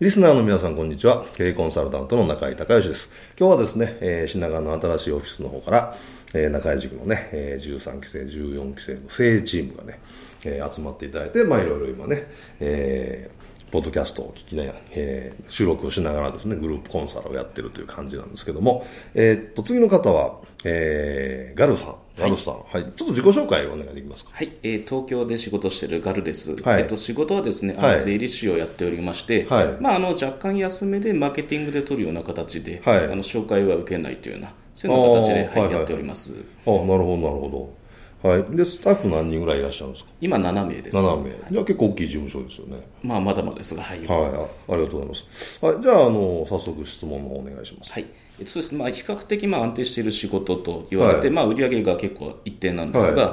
リスナーの皆さん、こんにちは。経営コンサルタントの中井隆義です。今日はですね、えー、品川の新しいオフィスの方から、えー、中井塾のね、えー、13期生、14期生の精鋭チームがね、えー、集まっていただいて、まあいろいろ今ね、えー、ポッドキャストを聞きながら、えー、収録をしながらですね、グループコンサルをやってるという感じなんですけども、えー、っと、次の方は、えー、ガルさん。ガルさん、はい、はい、ちょっと自己紹介をお願いできますか？はい、えー、東京で仕事しているガルです。はい、えっ、と、仕事はですね、あの税理士をやっておりまして、はい、まあ、あの、若干安めでマーケティングで取るような形で、はい、あの、紹介は受けないというような、そういうような形で、はい、はい、やっております。あ、なるほど、なるほど。はい。で、スタッフ何人ぐらいいらっしゃるんですか？今7名です。7名。じゃあ結構大きい事務所ですよね。まあ、まだまだですが、はい。はい。ありがとうございます。はい。じゃあ、あの、早速質問のお願いします。はい。そうですね、まあ、比較的まあ安定している仕事と言われて、はい、まあ、売上が結構一定なんですが、はい。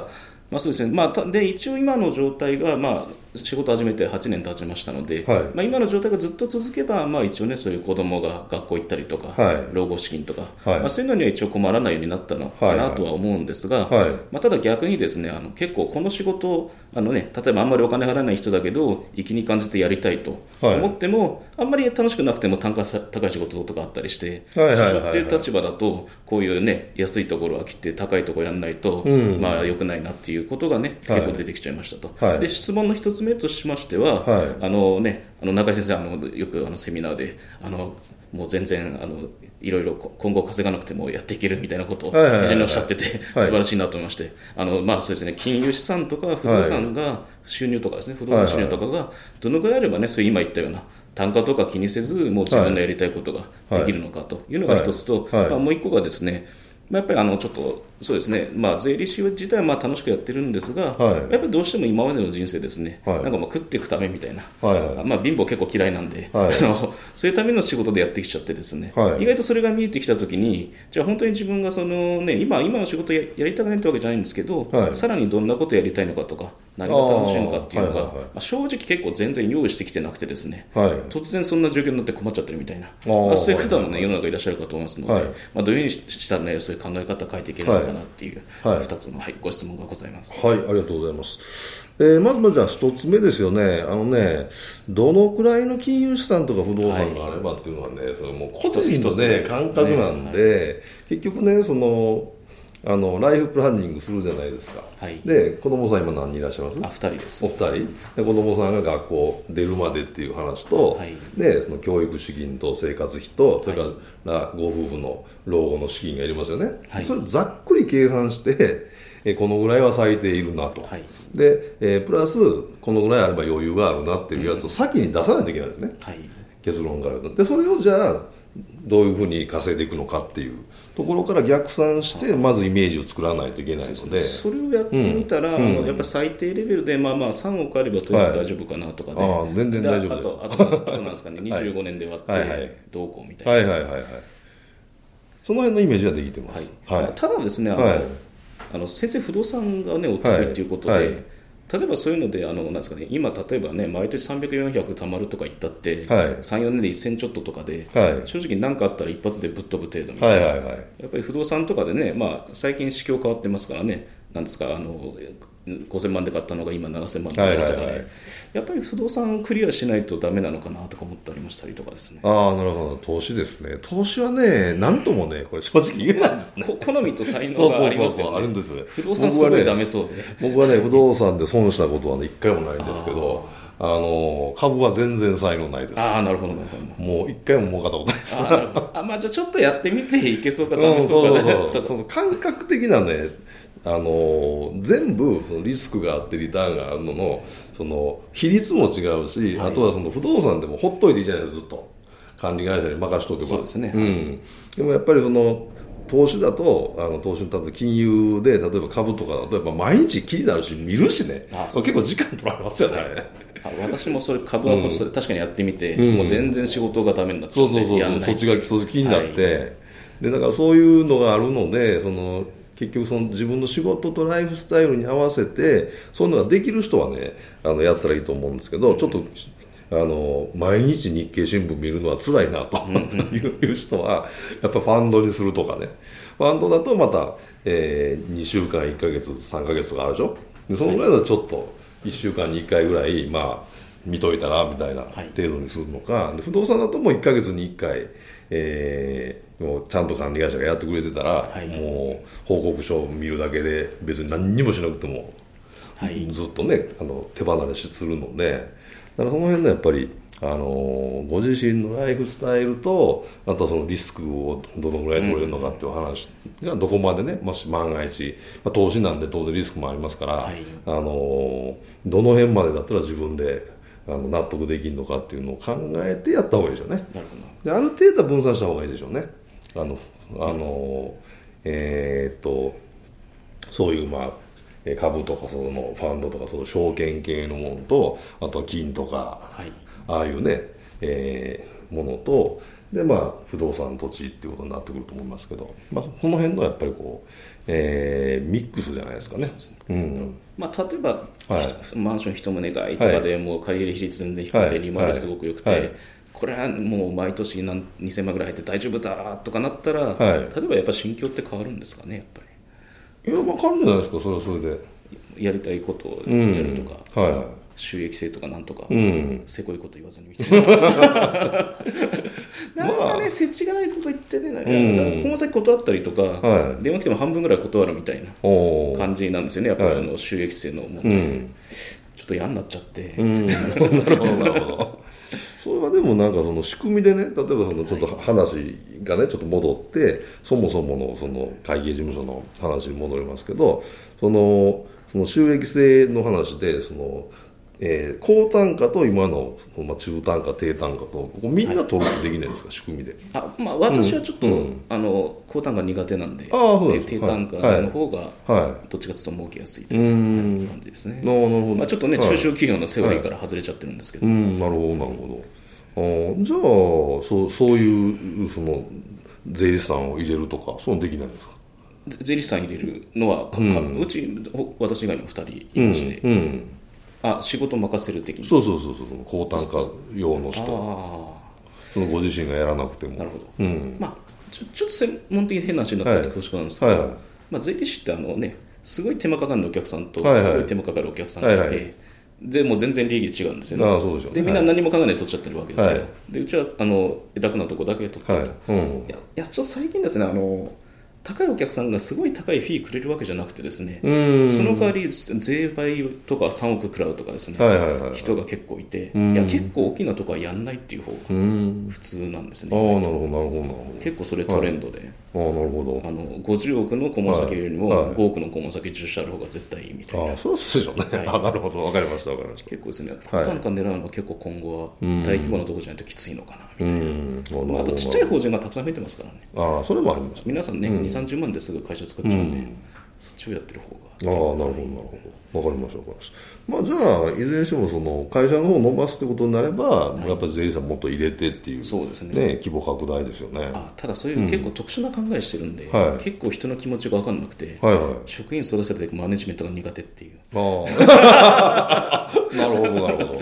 まあそうですね。まあ、で一応、今の状態が、まあ、仕事始めて8年経ちましたので、はい、まあ、今の状態がずっと続けば、まあ、一応ね、そういう子供が学校行ったりとか、はい、老後資金とか、はい、まあ、そういうのには一応困らないようになったのかなとは思うんですが、まあ、ただ逆にですね、あの結構この仕事あのね、例えばあんまりお金払わない人だけど、生きに感じてやりたいと思っても、あんまり楽しくなくても単価高い仕事とかあったりして、社長っていう立場だと、こういうね、安いところは来て高いところやらないと、うん、まあ良くないなっていうことがね、結構出てきちゃいましたと。で、質問の一つ目としましては、は、はい、あのね、あの中井先生あのよくあのセミナーであのもう全然あのいろいろ今後稼がなくてもやっていけるみたいなことを非常におっしゃってて、素晴らしいなと思いまして、あのまあそうですね、金融資産とか不動産が収入とかですね、不動産収入とかがどのぐらいあればね、そういう今言ったような単価とか気にせず、もう自分のやりたいことができるのかというのが一つと、まあ、もう一個がですね、まあ、やっぱりあのちょっとそうですね、まあ、税理士自体はまあ楽しくやってるんですが、はい、やっぱりどうしても今までの人生ですね、はい、なんかまあ食っていくためみたいな、はい。はい、まあ、貧乏結構嫌いなんで、はい、あの、そういうための仕事でやってきちゃってですね、意外とそれが見えてきたときに、じゃあ本当に自分がその、ね、今今の仕事ややりたくないってわけじゃないんですけど、さらにどんなことやりたいのかとか、何が楽しいのかっていうのが、まあ、正直結構全然用意してきてなくてですね、突然そんな状況になって困っちゃってるみたいな、まあ、そういう方もね、世の中いらっしゃるかと思いますので、まあ、どういうふうにしたらね、そういう考え方変えていけるのかなっていう。はい、2つの、はい、ご質問がございます。はい、ありがとうございます。えー、まずまずじゃあ1つ目ですよね。あのね、どのくらいの金融資産とか不動産があればっていうのはね、はい、それもう個人のね、感覚なんで、はい、結局ね、その、あのライフプランニングするじゃないですか、はい、で子供さん今何人いらっしゃいます？あ2人です。お二人。で子供さんが学校出るまでっていう話と、はい、でその教育資金と生活費とそれからご夫婦の老後の資金がいりますよね、はい、それざっくり計算してえこのぐらいは最低いるなと、はい、で、えー、プラスこのぐらいあれば余裕があるなっていうやつを先に出さないといけないですね、はい、結論からでそれをじゃあどういうふうに稼いでいくのかっていうところから逆算してまずイメージを作らないといけないので。それをやってみたら、うん、あのやっぱり最低レベルで、まあ、まあ3億あればとりあえず大丈夫かなとかで、はい、あ全然大丈夫です。あとあとあとなんですかね。25年で割ってどうこうみたいな、はい、はいはいはい。その辺のイメージはできてます、はい。はい、ただですねあの、あの先生不動産がねお得意ということで、例えばそういうので、あのなんですかね、今、例えばね、毎年300、400たまるとか言ったって、はい、3、4年で1000ちょっととかで、はい、正直何かあったら一発でぶっ飛ぶ程度みたいな、はいはいはい、やっぱり不動産とかでね、まあ、最近、市況変わってますからね、なんですか、あの5000万で買ったのが今7000万とかで、はいはいはい、やっぱり不動産をクリアしないとだめなのかなとか思ったりもしたりとかですね。ああ、なるほど。投資ですね。投資はね、なんともね、これ正直言えないですね。好みと才能がありますよ、ね、あるんです不動産すごいダメそうで。僕はね、不動産で損したことはね、一回もないんですけど、あの株は全然才能ないです。ああ、なるほど、なるほど。もう一回も儲かったことないです。ああ、まあじゃあちょっとやってみていけそうか、ダメそうか、ね、そうそうそう。感覚的なね、あの全部そのリスクがあってリターンがあるののその比率も違うし、はい、あとはその不動産でもほっといていいじゃないですかずっと。管理会社に任しとけば。そうですね、うん、でもやっぱりその投資だとあの投資の金融で例えば株とかだとやっぱ毎日気になるし見るしね。そう結構時間取られますよね、私もそれ株は確かにやってみて、うん、もう全然仕事がダメになっちゃって、そうそうそうそっちがそっち気になって、はい、でだからそういうのがあるのでその結局その自分の仕事とライフスタイルに合わせてそういうのができる人はねあのやったらいいと思うんですけどちょっとあの毎日日経新聞見るのは辛いなという人はやっぱファンドにするとかね。ファンドだとまた、えー、2週間1か月3か月とかあるでしょ？でそのぐらいだとちょっと1週間に1回ぐらいまあ見といたらみたいな程度にするのか、はい、不動産だともう1か月に1回、えー、もうちゃんと管理会社がやってくれてたら、はい、もう報告書を見るだけで別に何にもしなくても、はい、ずっとねあの手離れするのでだからその辺のやっぱりあのご自身のライフスタイルとあとはそのリスクをどのぐらい取れるのかっていう話がどこまでねもし万が一、まあ、投資なんで当然リスクもありますから、はい、あのどの辺までだったら自分であの納得できるのかっていうのを考えてやった方がいいでしょうね。なるほど。である程度は分散した方がいいでしょうねあのあのえー、っとそういうまあ株とかそのファンドとかその証券系のものとあとは金とか、はい、ああいうね、えー、ものとでまあ不動産土地っていうことになってくると思いますけど、まあ、この辺のやっぱりこう、えー、ミックスじゃないですかね。うん。まあ、例えば、はい、マンション一棟買いとかでもう借り入れ比率全然低くて利回りすごく良くて、はい。はい、これはもう毎年何2000万ぐらい入って大丈夫だとかなったら、例えばやっぱ心境って変わるんですかねやっぱり。いやまあ変わるんじゃないですかそれはそれで。やりたいことをやるとか、うん、はい、収益性とかなんとか、うん、せこいこと言わずにみたいな。なんかね、設置がないこと言ってね、うん、この先断ったりとか、はい、電話来ても半分ぐらい断るみたいな感じなんですよね、やっぱりあの収益性の問題、うん、ちょっと嫌になっちゃって。うん、なるほど、なるほど。それはでもなんかその仕組みでね例えばそのちょっと話がねちょっと戻ってそもそものその会計事務所の話に戻りますけどそのその収益性の話でそのえー、高単価と今の、まあ、中単価低単価とみんな取るとできないんですか、はい、仕組みで。あ、まあ、私はちょっと、うん、あの高単価苦手なんであで低単価の方が、はい、どっちかというと儲けやすいという感じですね。なるほど、まあ、ちょっとね、中小企業のセオリーから外れちゃってるんですけど、うん、なるほどなるほど。あじゃあそうそういうその税理士さんを入れるとかそうできないんですか？税理士さん入れるのは、うん、うち私以外にも2人いまして、うんあ仕事任せる的に。そうそうそうそう高単価用の人。そのご自身がやらなくても。なるほど、うん、まあちょちょっと専門的に変な話になってて恐縮なんですけど、はいはい。はい、まあ、税理士ってあのねすごい手間かかるお客さんとすごい手間かかるお客さんがいて、はいはいでもう全然利益違うんですよね。あそうでしょう、ね、でみんな何も考えないで取っちゃってるわけですよ。はい、でうちはあの楽なとこだけ取ってると、はい。うん、いやいやちょっと最近ですねあの高いお客さんがすごい高いフィーくれるわけじゃなくてですね、その代わり税倍とか3億食らうとかですね、人が結構いて、いや結構大きなとこはやんないっていう方が普通なんですね。あなるほどなるほど結構それトレンドで、はい、あなるほど。あの50億の顧問先よりも5億の顧問先10社ある方が絶対いいみたいな。あそれはそうでしょうね。はなるほど。わかりましたわかりました。結構ですね、単価狙うのは結構今後は大規模なところじゃないときついのかなみたいな。まあ、あとちっちゃい法人がたくさん増えてますからね。あそれもあります、皆さんね、2、30万ですぐ会社作っちゃうんで、そっちをやってる方が。ああなるほどなるほど。わかりましたわかりましたまあじゃあいずれにしてもその会社の方を伸ばすってことになれば、はい、やっぱり税理士さんもっと入れてっていう。そうですね、ね、規模拡大ですよね。あただそういう結構特殊な考えしてるんで、うん、結構人の気持ちが分かんなくて、はいはい、職員育てる時マネジメントが苦手っていう。ああ。なるほどなるほど。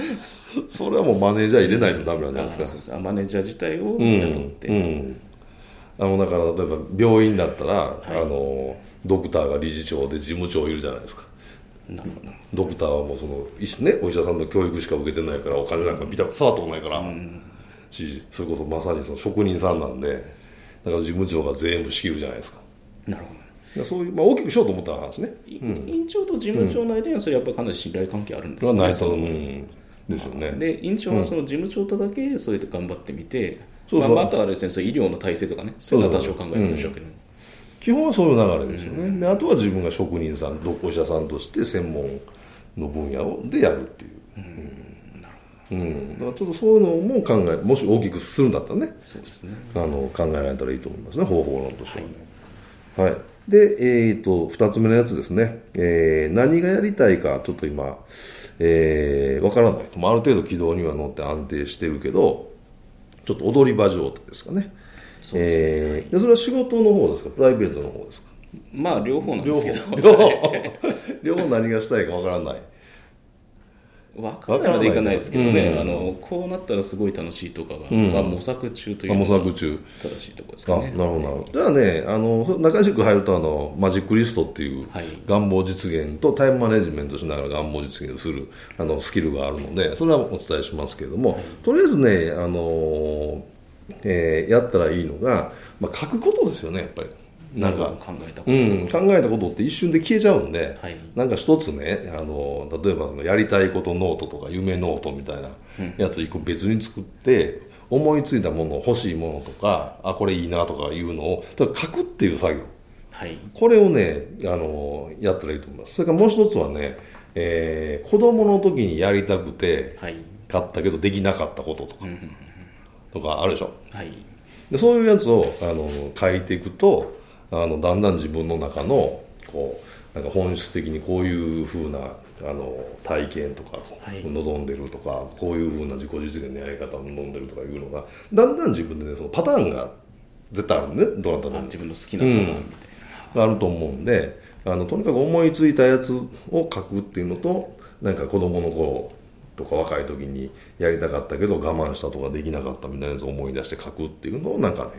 それはもうマネージャー入れないとダメなんじゃないですか。マネージャー自体を雇って、うんうんあのだから例えば病院だったら、はい、あのドクターが理事長で事務長いるじゃないですか。ドクターはもうその、ね、お医者さんの教育しか受けてないからお金なんか見た触ったことないから、うん、しそれこそまさにその職人さんなんでだから事務長が全部仕切るじゃないですか。なるほどそういう、まあ、大きくしようと思った話ね、うん、院長と事務長の間にはそれやっぱりかなり信頼関係あるんですよね、ないと、うん、ですよね。で院長はその事務長とだけそれで頑張ってみて、そうそう。まあ、あとはですねそ医療の体制とかねそういう。のは多少考えるでしょうけど、基本はそういう流れですよね、うん、であとは自分が職人さんお医者さんとして専門の分野をでやるっていう、うん、うん、だからちょっとそういうのも考えもし大きくするんだったらね。そうですね。あの考えられたらいいと思いますね方法論としてはね、はい、はい。で、えーと、2つ目のやつですね、えー、何がやりたいか、ちょっと今、えー、わからない。ある程度軌道には乗って安定してるけど、ちょっと踊り場状態ですかね。そうですね、えー、それは仕事の方ですか？プライベートの方ですか？まあ両方なんですけど。両方。両方何がしたいかわからない分かんないまでいかないですけどね、うん、あのこうなったらすごい楽しいとかが、うん、まあ、模索中というのが正しいところですかね。なるほどな。るほどじゃあねあの中塾入るとあのマジックリストっていう願望実現とタイムマネジメントしながら願望実現するあのスキルがあるのでそれはお伝えしますけれども、はい、とりあえずねあの、えー、やったらいいのが、まあ、書くことですよねやっぱり。なんか考えたこと、うん、考えたことって一瞬で消えちゃうんで、はい、なんか一つねあの例えばやりたいことノートとか夢ノートみたいなやつ一個別に作って、うん、思いついたもの欲しいものとかあこれいいなとかいうのを書くっていう作業、はい、これをねあのやったらいいと思います。それからもう一つはね、えー、子供の時にやりたくて、はい、買ったけどできなかったこととか、とかあるでしょ、はい、でそういうやつをあの書いていくとあのだんだん自分の中のこうなんか本質的にこういうふうなあの体験とか望んでるとか、はい、こういうふうな自己実現のやり方を望んでるとかいうのがだんだん自分でねそのパターンが絶対あるんでどなたでも。自分の好きなパターンみたいな、うん、あると思うんであのとにかく思いついたやつを書くっていうのとなんか子供の頃とか若い時にやりたかったけど我慢したとかできなかったみたいなやつを思い出して書くっていうのをなんかね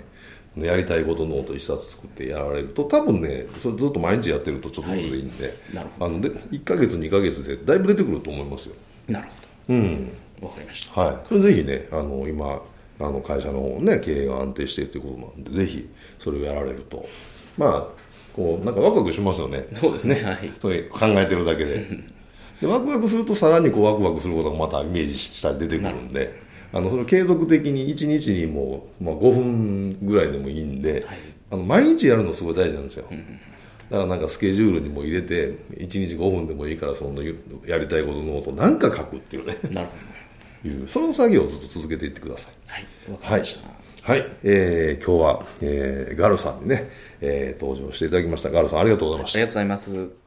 やりたいことノート一冊作ってやられると多分ねそれずっと毎日やってるとちょっとずつでいいんで,、あので1か月2か月でだいぶ出てくると思いますよ。なるほど。うん。わかりました。はい。それぜひねあの今あの会社の方ね経営が安定しているということなんでぜひそれをやられると。まあこうなんかワクワクしますよね。そうですね。はい。それ考えてるだけで。でワクワクするとさらにこうワクワクすることがまたイメージしたり出てくるんであのそれ継続的に1日にもう、まあ、5分ぐらいでもいいんで、はい、あの毎日やるのすごい大事なんですよ、だからなんかスケジュールにも入れて1日5分でもいいからそのやりたいことノート何か書くっていうね。なるほど。いうその作業をずっと続けていってください。はい。はい。はい、えー、今日は、えー、ガルさんにね、えー、登場していただきました。ガルさんありがとうございました。ありがとうございます